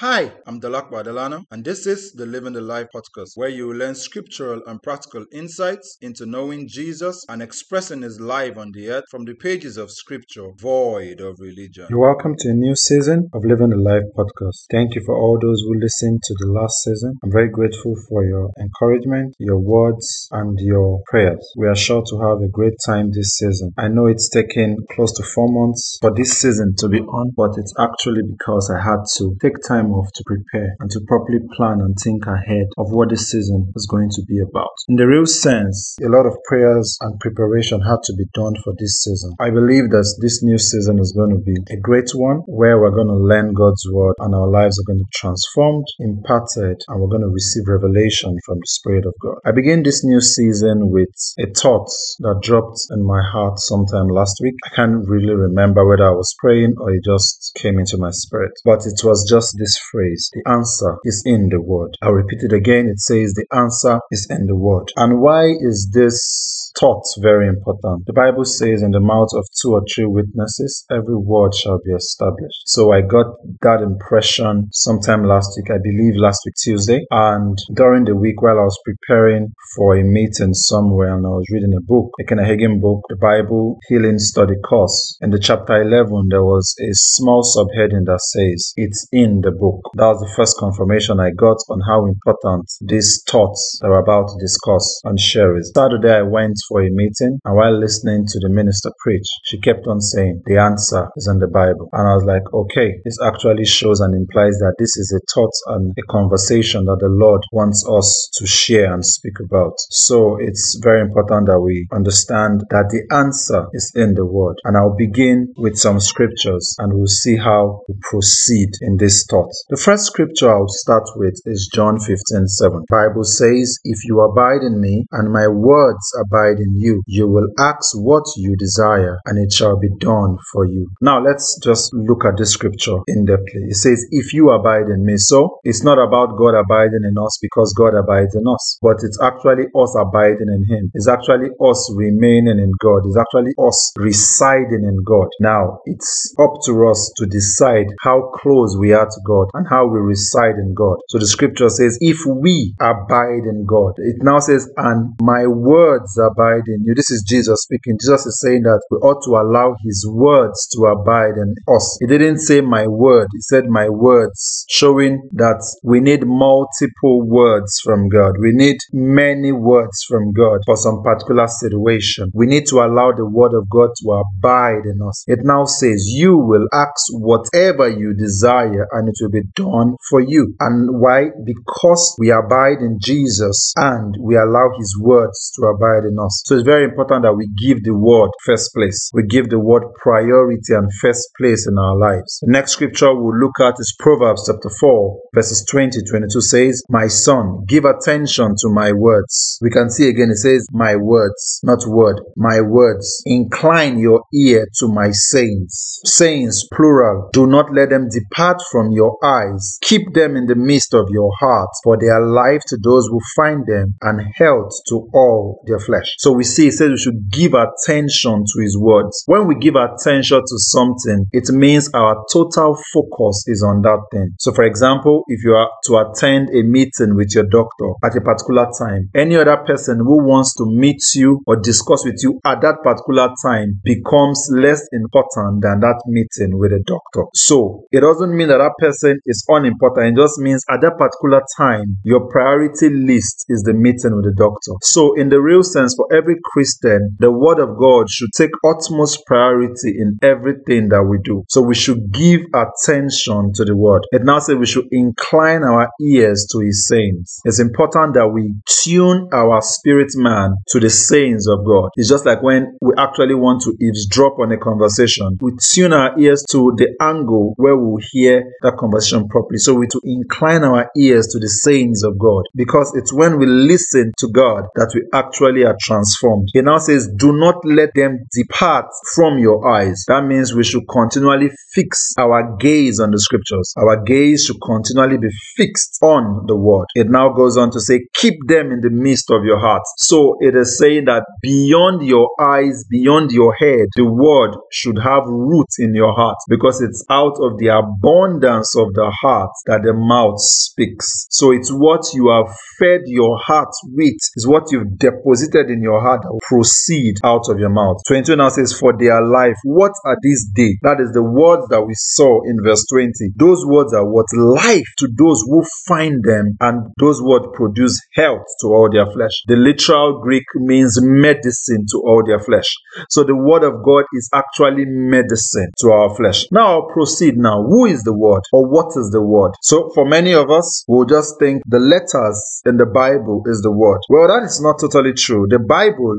Hi, I'm Dalak Badalano, and this is the Living the Life podcast, where you will learn scriptural and practical insights into knowing Jesus and expressing his life on the earth from the pages of scripture, void of religion. You're welcome to a new season of Living the Life podcast. Thank you for all those who listened to the last season. I'm very grateful for your encouragement, your words, and your prayers. We are sure to have a great time this season. I know it's taken close to four months for this season to be on, but it's actually because I had to take time time off to prepare and to properly plan and think ahead of what this season is going to be about. In the real sense, a lot of prayers and preparation had to be done for this season. I believe that this new season is going to be a great one where we're going to learn God's word and our lives are going to be transformed, imparted, and we're going to receive revelation from the Spirit of God. I begin this new season with a thought that dropped in my heart sometime last week. I can't really remember whether I was praying or it just came into my spirit, but it was just this phrase, the answer is in the word. I'll repeat it again. It says the answer is in the word. And why is this taught very important. The Bible says, in the mouth of two or three witnesses, every word shall be established. So I got that impression sometime last week, I believe last week Tuesday. And during the week while I was preparing for a meeting somewhere and I was reading a book, a Kenneth Hagin book, the Bible Healing Study Course. In the chapter 11, there was a small subheading that says, It's in the book. That was the first confirmation I got on how important these thoughts that we're about to discuss and share is. Saturday, I went for a meeting, and while listening to the minister preach, she kept on saying, The answer is in the Bible. And I was like, okay, this actually shows and implies that this is a thought and a conversation that the Lord wants us to share and speak about. So it's very important that we understand that the answer is in the Word. And I'll begin with some scriptures and we'll see how we proceed in this thought. The first scripture I'll start with is John 15 7. Bible says, If you abide in me and my words abide abide in you. You will ask what you desire, and it shall be done for you. Now let's just look at this scripture in depthly. It says, If you abide in me. So it's not about God abiding in us because God abides in us, but it's actually us abiding in Him. It's actually us remaining in God. It's actually us residing in God. Now it's up to us to decide how close we are to God and how we reside in God. So the scripture says, If we abide in God, it now says, And my words abide abide in you. This is Jesus speaking. Jesus is saying that we ought to allow his words to abide in us. He didn't say my word, he said my words, showing that we need multiple words from God. We need many words from God for some particular situation. We need to allow the word of God to abide in us. It now says, You will ask whatever you desire, and it will be done for you. And why? Because we abide in Jesus and we allow his words to abide in us. So it's very important that we give the word first place. We give the word priority and first place in our lives. The next scripture we'll look at is Proverbs chapter 4, verses 20 22 says, My son, give attention to my words. We can see again it says, My words, not word, my words. Incline your ear to my sayings. Sayings, plural. Do not let them depart from your eyes. Keep them in the midst of your heart, for they are life to those who find them and health to all their flesh. So we see it says we should give attention to his words. When we give attention to something, it means our total focus is on that thing. So for example, if you are to attend a meeting with your doctor at a particular time, any other person who wants to meet you or discuss with you at that particular time becomes less important than that meeting with a doctor. So it doesn't mean that that person is unimportant. It just means at that particular time, your priority list is the meeting with the doctor. So in the real sense, for every Christian, the Word of God should take utmost priority in everything that we do. So we should give attention to the Word. It now says we should incline our ears to His sayings. It's important that we tune our spirit man to the sayings of God. It's just like when we actually want to eavesdrop on a conversation, we tune our ears to the angle where we will hear that conversation properly. So we to incline our ears to the sayings of God because it's when we listen to God that we actually are transformed. He now says, Do not let them depart from your eyes. That means we should continually fix our gaze on the scriptures. Our gaze should continually be fixed on the word. It now goes on to say, Keep them in the midst of your heart. So it is saying that beyond your eyes, beyond your head, the word should have roots in your heart because it's out of the abundance of the heart that the mouth speaks. So it's what you have fed your heart with, is what you've deposited in your heart that will proceed out of your mouth. 22 now says, For their life, what are these day? That is the words that we saw in verse 20. Those words are what life to those who find them, and those words produce health to all their flesh. The literal Greek means medicine to all their flesh. So the word of God is actually medicine to our flesh. Now I'll proceed now. Who is the word or what is the word? So for many of us, we'll just think the letters in the Bible is the word. Well, that is not totally true. The Bible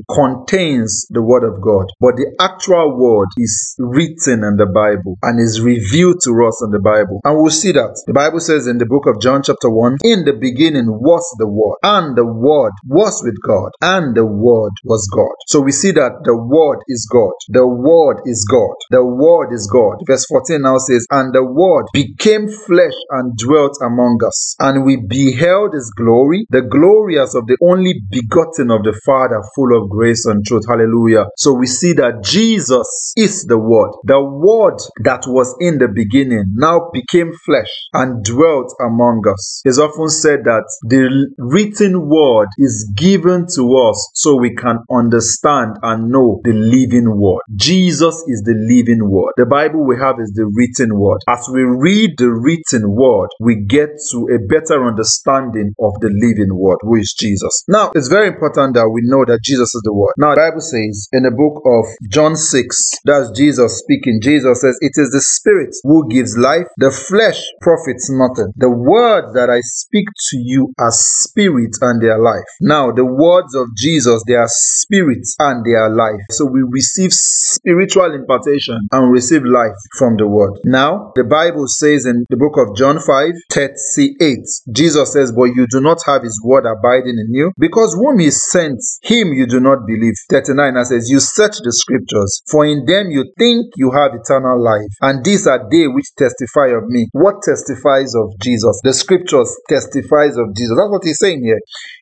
contains the word of God, but the actual word is written in the Bible and is revealed to us in the Bible. And we'll see that. The Bible says in the book of John chapter 1, in the beginning was the word, and the word was with God, and the word was God. So we see that the word is God. The word is God. The word is God. Verse 14 now says, And the word became flesh and dwelt among us, and we beheld his glory, the glory as of the only begotten of the Father, full of grace and truth. Hallelujah. So we see that Jesus is the word. The word that was in the beginning now became flesh and dwelt among us. It's often said that the written word is given to us so we can understand and know the living word. Jesus is the living word. The Bible we have is the written word. As we read the written word, we get to a better understanding of the living word, who is Jesus. Now, it's very important that we know that Jesus is the word. Now, the Bible says in the book of John 6, that's Jesus speaking. Jesus says, It is the Spirit who gives life, the flesh profits nothing. The words that I speak to you are spirit and they are life. Now, the words of Jesus, they are spirit and they are life. So we receive spiritual impartation and receive life from the word. Now, the Bible says in the book of John 5 38, Jesus says, But you do not have his word abiding in you, because whom he sent, him you do not believe. 39 and says, You search the scriptures, for in them you think you have eternal life, and these are they which testify of me. What testifies of Jesus? The scriptures testifies of Jesus. That's what he's saying here.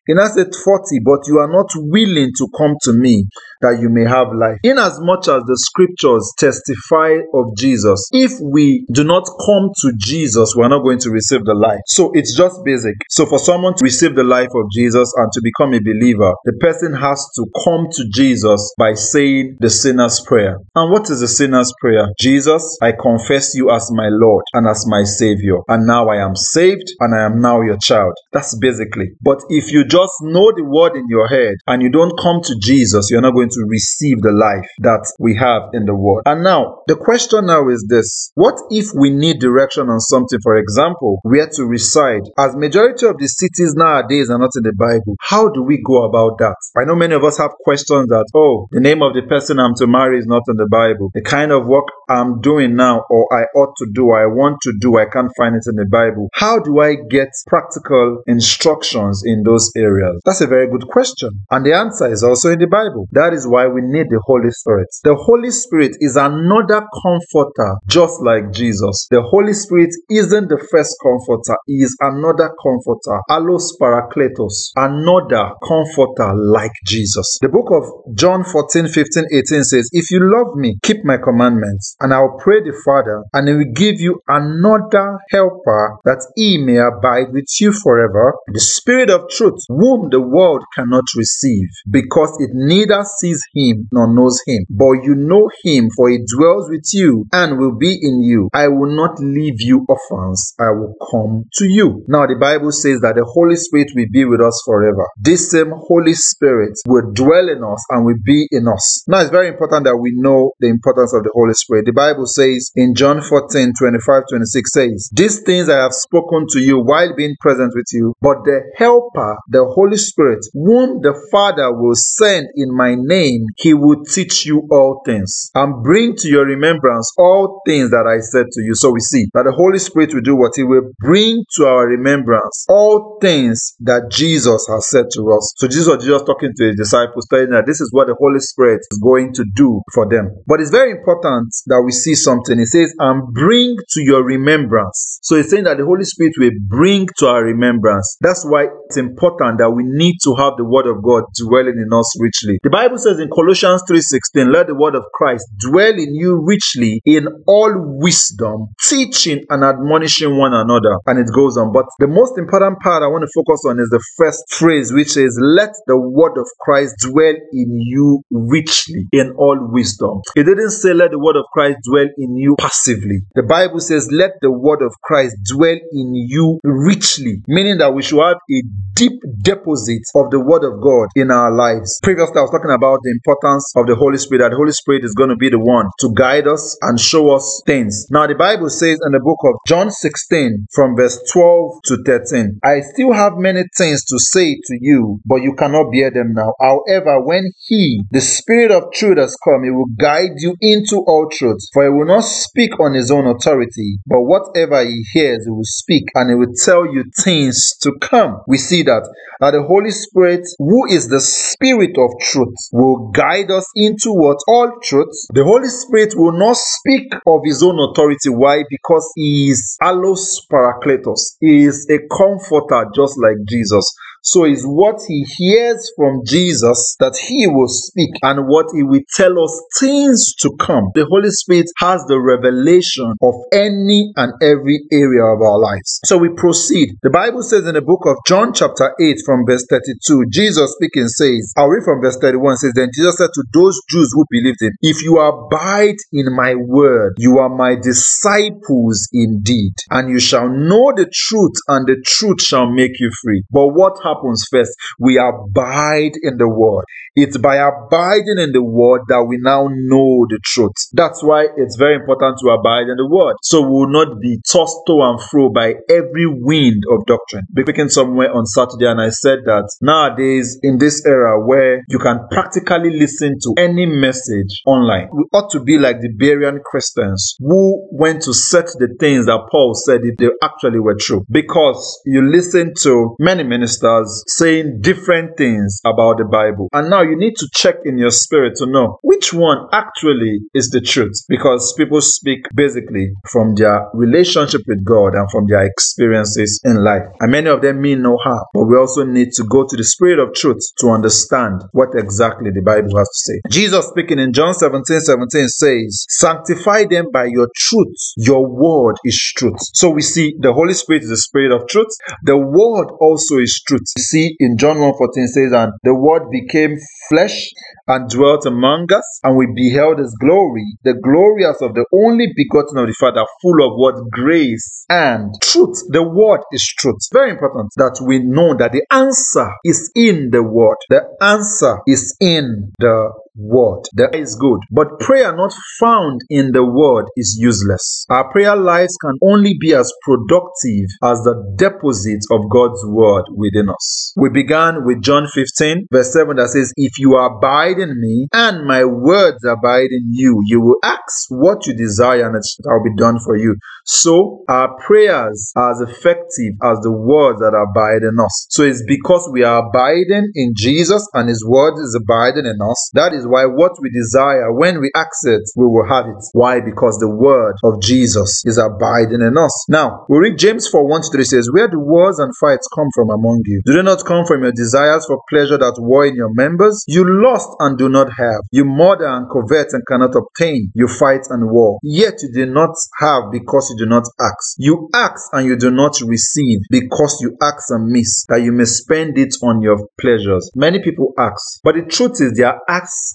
In said 40, but you are not willing to come to me that you may have life. Inasmuch as the scriptures testify of Jesus, if we do not come to Jesus, we're not going to receive the life. So it's just basic. So for someone to receive the life of Jesus and to become a believer, the person has to come to Jesus by saying the sinner's prayer. And what is the sinner's prayer? Jesus, I confess you as my Lord and as my Savior. And now I am saved and I am now your child. That's basically. But if you just know the word in your head and you don't come to Jesus, you're not going to receive the life that we have in the word. And now, the question now is this What if we need direction on something, for example, where to reside? As majority of the cities nowadays are not in the Bible, how do we go about that? I know many of us have questions that, oh, the name of the person I'm to marry is not in the Bible. The kind of work I'm doing now or I ought to do, I want to do, I can't find it in the Bible. How do I get practical instructions in those areas? That's a very good question. And the answer is also in the Bible. That is why we need the Holy Spirit. The Holy Spirit is another comforter, just like Jesus. The Holy Spirit isn't the first comforter, he is another comforter. Allos Parakletos, another comforter like Jesus. The book of John 14, 15, 18 says, If you love me, keep my commandments, and I will pray the Father, and he will give you another helper that he may abide with you forever. The Spirit of truth, whom the world cannot receive, because it neither sees him nor knows him. But you know him, for he dwells with you and will be in you. I will not leave you orphans, I will come to you. Now, the Bible says that the Holy Spirit will be with us forever. This same Holy Spirit will dwell in us and will be in us. Now, it's very important that we know the importance of the Holy Spirit. The Bible says in John 14 25 26 says, These things I have spoken to you while being present with you, but the Helper, the Holy Spirit, whom the Father will send in my name, he will teach you all things and bring to your remembrance all things that I said to you. So we see that the Holy Spirit will do what he will bring to our remembrance all things that Jesus has said to us. So Jesus was just talking to his disciples, telling that this is what the Holy Spirit is going to do for them. But it's very important that we see something. It says, and bring to your remembrance. So it's saying that the Holy Spirit will bring to our remembrance. That's why it's important that we need to have the word of God dwelling in us richly. The Bible says in Colossians 3:16, let the word of Christ dwell in you richly in all wisdom, teaching and admonishing one another. And it goes on. But the most important part I want to focus on is the first phrase, which is let the word of Christ dwell in you richly in all wisdom. It didn't say let the word of Christ dwell in you passively. The Bible says let the word of Christ dwell in you richly, meaning that we should have a deep deposit of the word of God in our lives. Previously, I was talking about the importance of the Holy Spirit, that the Holy Spirit is going to be the one to guide us and show us things. Now, the Bible says in the book of John 16, from verse 12 to 13, I still have many things to say to you, but you cannot bear them now. However, when He, the Spirit of truth, has come, He will guide you into all truth. For He will not speak on His own authority, but whatever He hears, He will speak, and He will tell you things to come. We see that the Holy Spirit, who is the Spirit of truth, will guide us into what all truth. The Holy Spirit will not speak of His own authority. Why? Because He is allos parakletos. He is a comforter, just like Jesus. So it's what he hears from Jesus that he will speak and what he will tell us things to come. The Holy Spirit has the revelation of any and every area of our lives. So we proceed. The Bible says in the book of John chapter 8 from verse 32, Jesus speaking says, I'll read from verse 31 says, Then Jesus said to those Jews who believed him, If you abide in my word, you are my disciples indeed, and you shall know the truth, and the truth shall make you free. But what happens first? We abide in the word. It's by abiding in the word that we now know the truth. That's why it's very important to abide in the word. So we will not be tossed to and fro by every wind of doctrine. Speaking somewhere on Saturday, and I said that nowadays, in this era where you can practically listen to any message online, we ought to be like the Berean Christians who went to set the things that Paul said if they actually were true. Because you listen to many ministers saying different things about the Bible. And now you need to check in your spirit to know which one actually is the truth. Because people speak basically from their relationship with God and from their experiences in life. And many of them mean no harm. But we also need to go to the spirit of truth to understand what exactly the Bible has to say. Jesus speaking in John 17 17 says, Sanctify them by your truth. Your word is truth. So we see the Holy Spirit is the spirit of truth. The word also is truth. See in John 1 14 says, And the word became flesh and dwelt among us, and we beheld his glory, the glory as of the only begotten of the Father, full of what grace and truth. The word is truth. Very important that we know that the answer is in the word. The answer is in the word. That is good. But prayer not found in the word is useless. Our prayer lives can only be as productive as the deposit of God's word within us. We began with John 15, verse 7 that says, If you abide in me and my words abide in you, you will ask what you desire and it shall be done for you. So our prayers are as effective as the words that abide in us. So it's because we are abiding in Jesus and his word is abiding in us. That is why what we desire, when we ask it, we will have it. Why? Because the word of Jesus is abiding in us. Now, we read James 4 1 to 3 says, Where do wars and fights come from among you? Do they not come from your desires for pleasure that war in your members? You lost and do not have. You murder and covet and cannot obtain. You fight and war. Yet you do not have because you do not ask. You ask and you do not receive because you ask amiss, that you may spend it on your pleasures. Many people ask, but the truth is they are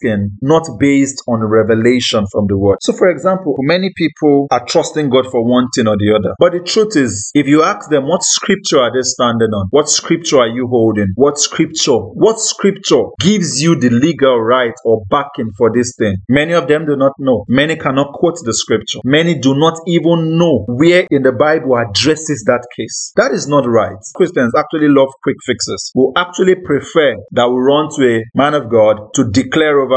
asking not based on revelation from the word. So, for example, many people are trusting God for one thing or the other. But the truth is, if you ask them what scripture are they standing on, what scripture are you holding, what scripture, what scripture gives you the legal right or backing for this thing, many of them do not know. Many cannot quote the scripture. Many do not even know where in the Bible addresses that case. That is not right. Christians actually love quick fixes. We actually prefer that we run to a man of God to declare over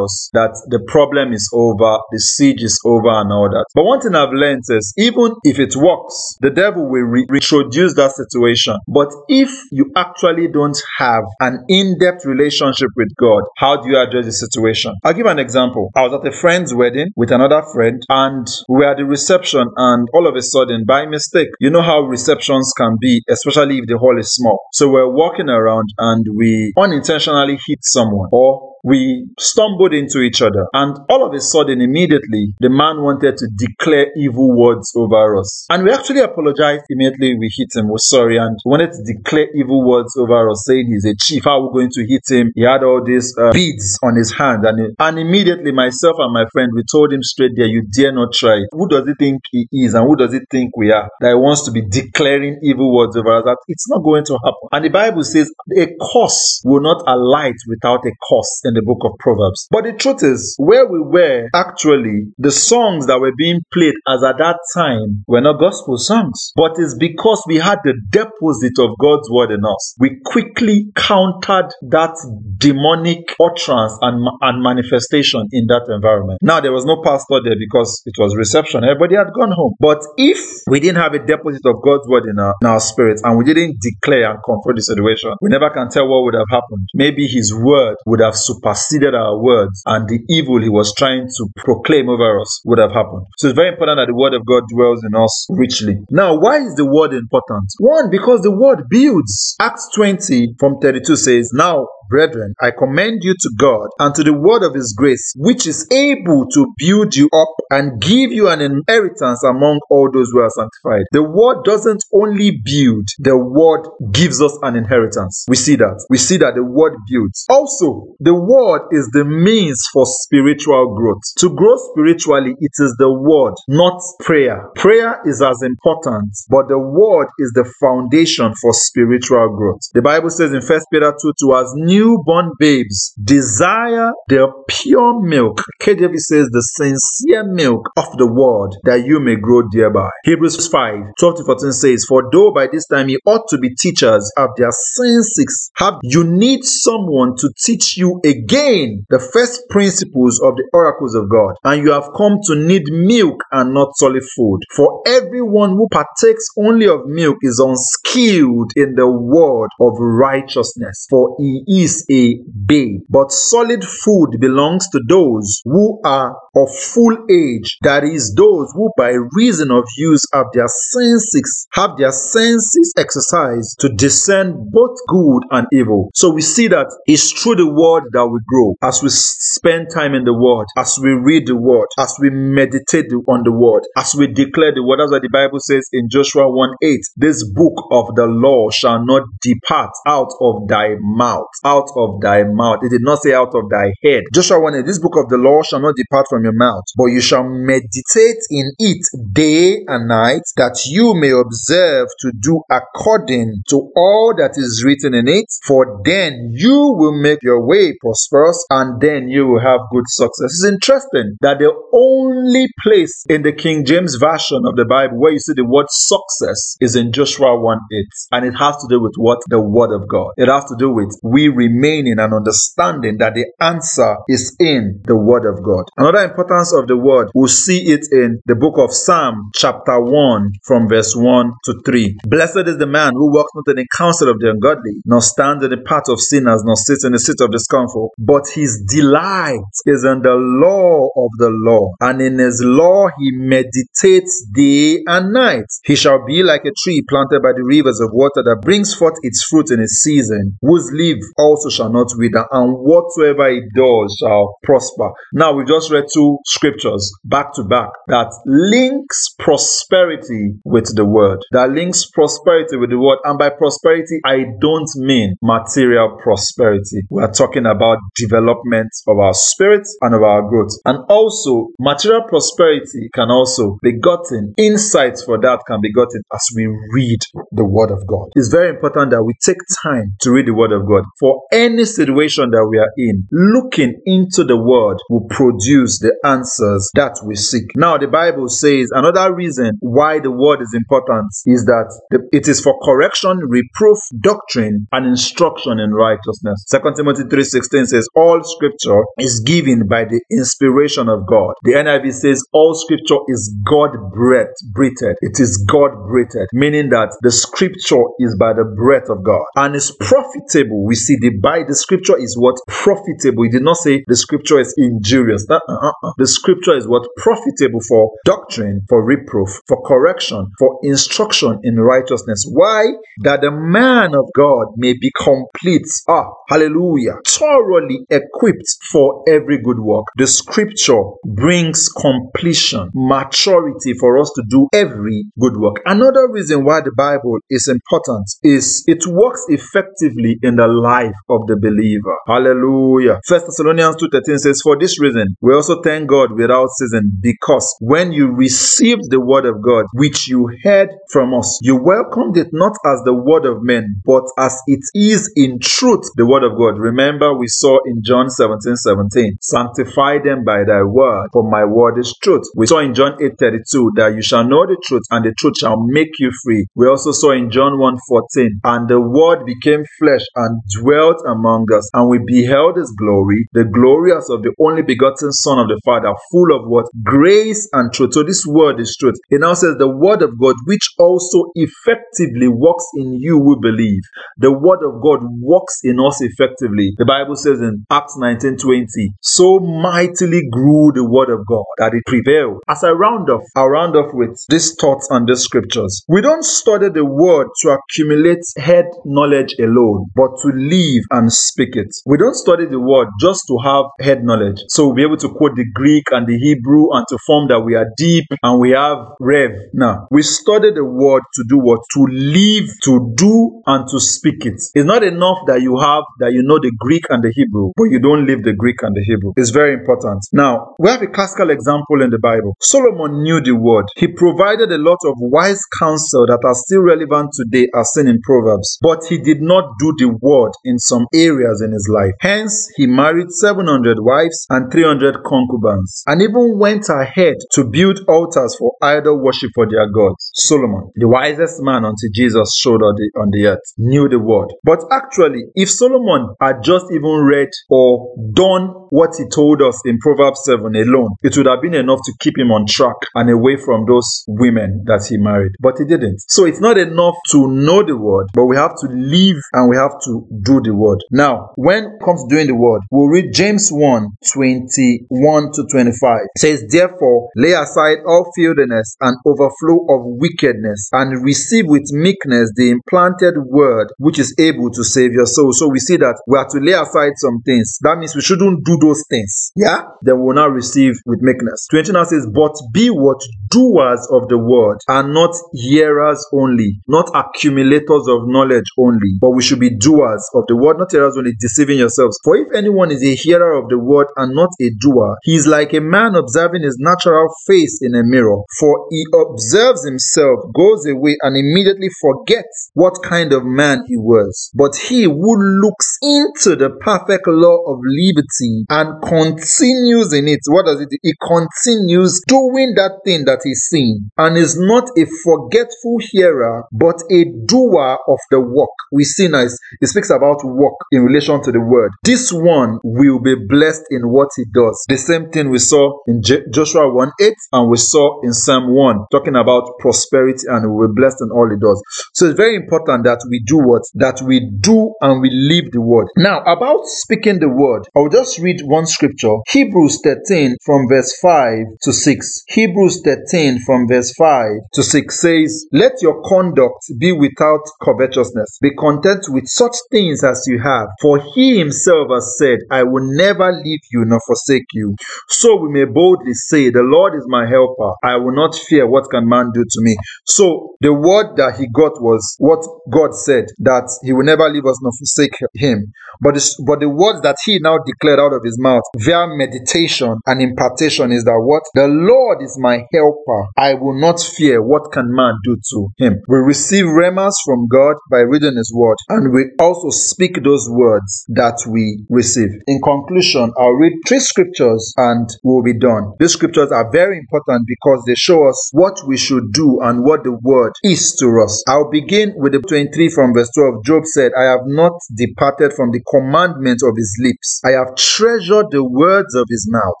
that the problem is over, the siege is over, and all that. But one thing I've learned is even if it works, the devil will re- reintroduce that situation. But if you actually don't have an in depth relationship with God, how do you address the situation? I'll give an example. I was at a friend's wedding with another friend, and we were at the reception, and all of a sudden, by mistake, you know how receptions can be, especially if the hall is small. So we're walking around and we unintentionally hit someone or we stumbled into each other. And all of a sudden immediately the man wanted to declare evil words over us. And we actually apologized. Immediately we hit him. We're sorry. And we wanted to declare evil words over us saying he's a chief. How are we going to hit him? He had all these uh, beads on his hand. And, and immediately myself and my friend we told him straight there you dare not try. Who does he think he is and who does he think we are that he wants to be declaring evil words over us? That it's not going to happen. And the bible says a curse will not alight without a cause in the book of Proverbs. But the truth is, where we were actually, the songs that were being played as at that time were not gospel songs. But it's because we had the deposit of God's word in us. We quickly countered that demonic utterance and, and manifestation in that environment. Now, there was no pastor there because it was reception. Everybody had gone home. But if we didn't have a deposit of God's word in our, in our spirits and we didn't declare and confront the situation, we never can tell what would have happened. Maybe his word would have superseded our words and the evil he was trying to proclaim over us would have happened. So it's very important that the word of God dwells in us richly. Now, why is the word important? One, because the word builds. Acts 20 from 32 says, Now Brethren, I commend you to God and to the word of his grace, which is able to build you up and give you an inheritance among all those who are sanctified. The word doesn't only build, the word gives us an inheritance. We see that. We see that the word builds. Also, the word is the means for spiritual growth. To grow spiritually, it is the word, not prayer. Prayer is as important, but the word is the foundation for spiritual growth. The Bible says in 1 Peter 2 2 as newborn babes desire the pure milk. KJV says the sincere milk of the word that you may grow thereby. Hebrews 5 12 to 14 says, For though by this time you ought to be teachers of their senses, have you need someone to teach you again the first principles of the oracles of God, and you have come to need milk and not solid food. For everyone who partakes only of milk is unskilled in the word of righteousness, for he is a babe. But solid food belongs to those who are of full age, that is, those who by reason of use of their senses have their senses exercised to discern both good and evil. So we see that it's through the word that we grow. As we spend time in the word, as we read the word, as we meditate on the word, as we declare the word. That's what the Bible says in Joshua 1 8. This book of the law shall not depart out of thy mouth, out of thy mouth. It did not say out of thy head. Joshua 1 8. This book of the law shall not depart from your mouth, but you shall meditate in it day and night, that you may observe to do according to all that is written in it. For then you will make your way prosperous, and then you will have good success. It's interesting that the only place in the King James Version of the Bible where you see the word success is in Joshua 1 8. And it has to do with what? The Word of God. It has to do with we remaining and understanding that the answer is in the Word of God. Another importance of the Word, we'll see it in the book of Psalm, chapter 1, from verse 1 to 3. Blessed is the man who walks not in the counsel of the ungodly, nor stands in the path of sinners, nor sits in the seat of discomfort, but his delight is in the law of the law, and in his law he meditates day and night. He shall be like a tree planted by the rivers of water that brings forth its fruit in its season, whose leaf also shall not wither, and whatsoever it does shall prosper. Now we just read two scriptures back to back that links prosperity with the word. That links prosperity with the word. And by prosperity, I don't mean material prosperity. We are talking about development of our spirit and of our growth. And also, material prosperity can also be gotten, insights for that can be gotten as we read the word of God. It's very important that we take time to read the word of God. For any situation that we are in, looking into the word will produce the answers that we seek. Now, the Bible says another reason why the word is important is that it is for correction, reproof, doctrine, and instruction in righteousness. 2 Timothy 3:16 says, All scripture is given by the inspiration of God. The NIV says all scripture is God breathed, breathed. It is God breathed, meaning that the scripture is by the breath of God and is profitable. We see the by the scripture is what profitable. He did not say the scripture is injurious. Uh-uh. The scripture is what profitable for doctrine, for reproof, for correction, for instruction in righteousness. Why? That the man of God may be complete. Ah, hallelujah. Thoroughly equipped for every good work. The scripture brings completion, maturity for us to do every good work. Another reason why the Bible is important is it works effectively in the life of the believer. Hallelujah. First Thessalonians 2:13 says, For this reason, we also thank God without ceasing, because when you received the word of God, which you heard from us, you welcomed it not as the word of men, but as it is in truth the word of God. Remember, we saw in John 17 17, sanctify them by thy word, for my word is truth. We saw in John 8 32 that you shall know the truth, and the truth shall make you free. We also saw in John 1 14, and the word became flesh and dwelt among us, and we beheld his glory, the glory as of the only begotten Son of the Father, full of what? Grace and truth. So this word is truth. It now says the word of God, which also effectively works in you who believe. The word of God works in us effectively. The Bible says in Acts 19 20, so mightily grew the word of God that it prevailed. As I round off, I'll round off with these thoughts and these scriptures. We don't study the word to accumulate head knowledge alone, but to live and speak it. We don't study the word just to have head knowledge. So we'll be able to quote the Greek and the Hebrew and to form that we are deep and we have rev. Now, we study the word to do what? To live, to do, and to speak it. It's not enough that you have, that you know the Greek and the Hebrew, but you don't live the Greek and the Hebrew. It's very important. Now, we have a classical example in the Bible. Solomon knew the word. He provided a lot of wise counsel that are still relevant today as seen in Proverbs, but he did not do the word in some areas in his life. Hence, he married 700 wives and 300 concubines, and even went ahead to build altars for idol worship for their gods. Solomon, the wisest man until Jesus showed on the, on the earth, knew the word. But actually, if Solomon had just even read or done what he told us in Proverbs 7 alone, it would have been enough to keep him on track and away from those women that he married. But he didn't. So it's not enough to know the word, but we have to live and we have to do the word. Now, when comes doing the word, we'll read James 1 21 to 25. It says, Therefore, lay aside all filthiness and overflow of wickedness, and receive with meekness the implanted word which is able to save your soul. So we see that we are to lay aside some things. That means we shouldn't do those things. Yeah? Then we will now receive with meekness. 29 says, But be what doers of the word, and not hearers only, not accumulators of knowledge only, but we should be doers of the word, not hearers only, deceiving yourselves. For if anyone is a hearer of the word and not a doer, he is like a man observing his natural face in a mirror. For he observes himself, goes away, and immediately forgets what kind of man he was. But he who looks into the perfect law of liberty and continues in it, what does it do? He continues doing that thing that he's seen and is not a forgetful hearer, but a doer of the work. We see now it speaks about work in relation to the word. This one will be blessed in what he does. The same thing we saw in J- Joshua 1 8 and we saw in Psalm 1 talking about prosperity and we will be blessed in all he does. So it's very important that we do what? That we do and we live the word. Now, about speaking the word, I'll just read one scripture Hebrews 13 from verse 5 to 6. Hebrews 13 from verse 5 to 6 says, Let your conduct be without covetousness. Be content with such things as you have. For he himself has said, I will never leave you nor forsake you. So we may boldly say, The Lord is my helper. I will not fear what can man do to me. So the word that he got was what God said, that he will never leave us nor forsake him. But the, but the words that he now declared out of his mouth via meditation and impartation is that what? The Lord is my helper. I will not fear. What can man do to him? We receive rhemas from God by reading his word and we also speak those words that we receive. In conclusion, I'll read three scriptures and we'll be done. These scriptures are very important because they show us what we should do and what the word is to us. I'll begin with the 23 from verse 12. Job said, I have not departed from the commandment of his lips. I have treasured the words of his mouth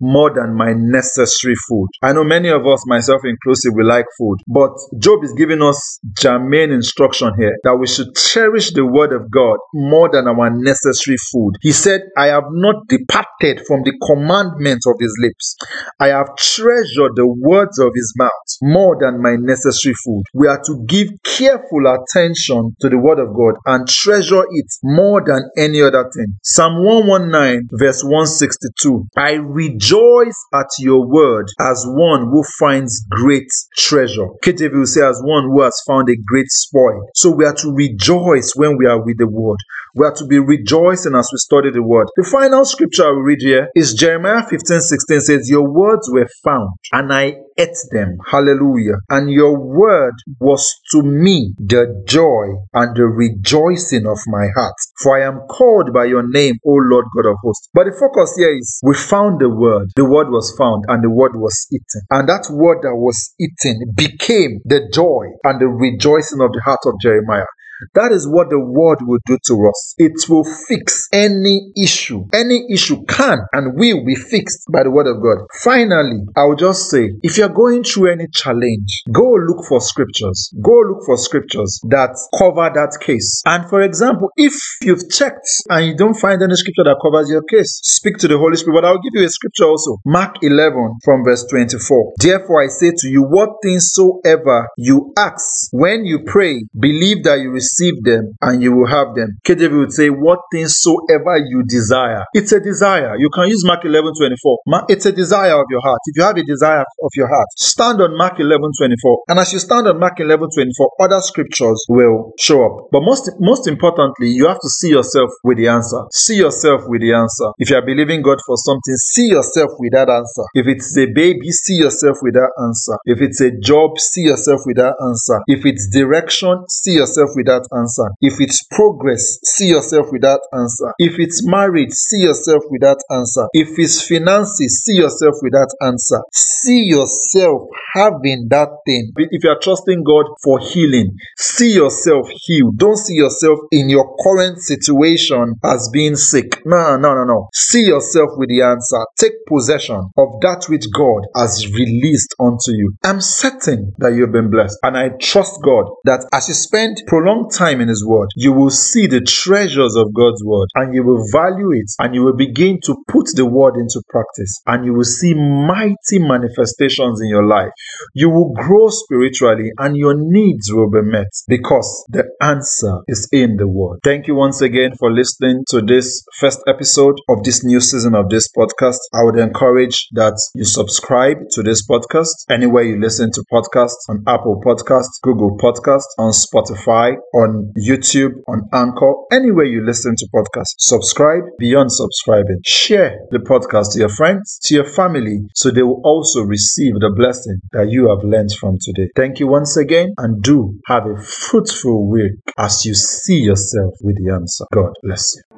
more than my necessary food. I know many of us, myself inclusive, we like food, but Job is giving us germane instruction here that we should cherish the word of God more than our necessary food. He said, I have not departed from the commandments of his lips. I have treasured the words of his mouth more than my necessary food. We are to give careful attention to the word of God and treasure it more than any other thing. Psalm 119, verse 162. I rejoice at your word as one who finds great treasure. KJV will say, as one who has found a great spoil. So we are to rejoice when we are with the word. We are to be rejoicing as we study the word. The final scripture I will read here is Jeremiah 15 16 says, Your words were found, and I ate them. Hallelujah. And your word was to me the joy and the rejoicing of my heart. For I am called by your name, O Lord God of hosts. But the focus here is we found the word, the word was found, and the word was eaten. And that word that was eaten became the joy and the rejoicing of the heart of Jeremiah. That is what the word will do to us. It will fix any issue. Any issue can and will be fixed by the word of God. Finally, I'll just say if you're going through any challenge, go look for scriptures. Go look for scriptures that cover that case. And for example, if you've checked and you don't find any scripture that covers your case, speak to the Holy Spirit. But I'll give you a scripture also. Mark 11 from verse 24. Therefore, I say to you, what things soever you ask when you pray, believe that you receive receive them and you will have them. KJV would say, What things soever you desire. It's a desire. You can use Mark 11 24. It's a desire of your heart. If you have a desire of your heart, stand on Mark 11 24. And as you stand on Mark 11 24, other scriptures will show up. But most, most importantly, you have to see yourself with the answer. See yourself with the answer. If you are believing God for something, see yourself with that answer. If it's a baby, see yourself with that answer. If it's a job, see yourself with that answer. If it's direction, see yourself with that answer. If it's progress, see yourself with that answer. If it's marriage, see yourself with that answer. If it's finances, see yourself with that answer. See yourself having that thing. If you are trusting God for healing, see yourself healed. Don't see yourself in your current situation as being sick. No, no, no, no. See yourself with the answer. Take possession of that which God has released unto you. I'm certain that you've been blessed. And I trust God that as you spend prolonged time in His Word, you will see the treasures of God's Word and you will value it and you will begin to put the Word into practice and you will see mighty manifestations in your life. You will grow spiritually and your needs will be met because the answer is in the Word. Thank you once again for listening to this first episode of this new season of this podcast. I would encourage that you subscribe to this podcast anywhere you listen to podcasts on Apple Podcasts, Google Podcasts, on Spotify, on YouTube, on Anchor, anywhere you listen to podcasts. Subscribe beyond subscribing. Share the podcast to your friends, to your family, so they will also receive the blessing that you have learned from today. Thank you once again and do have a fruitful week as you see yourself with the answer. God bless you.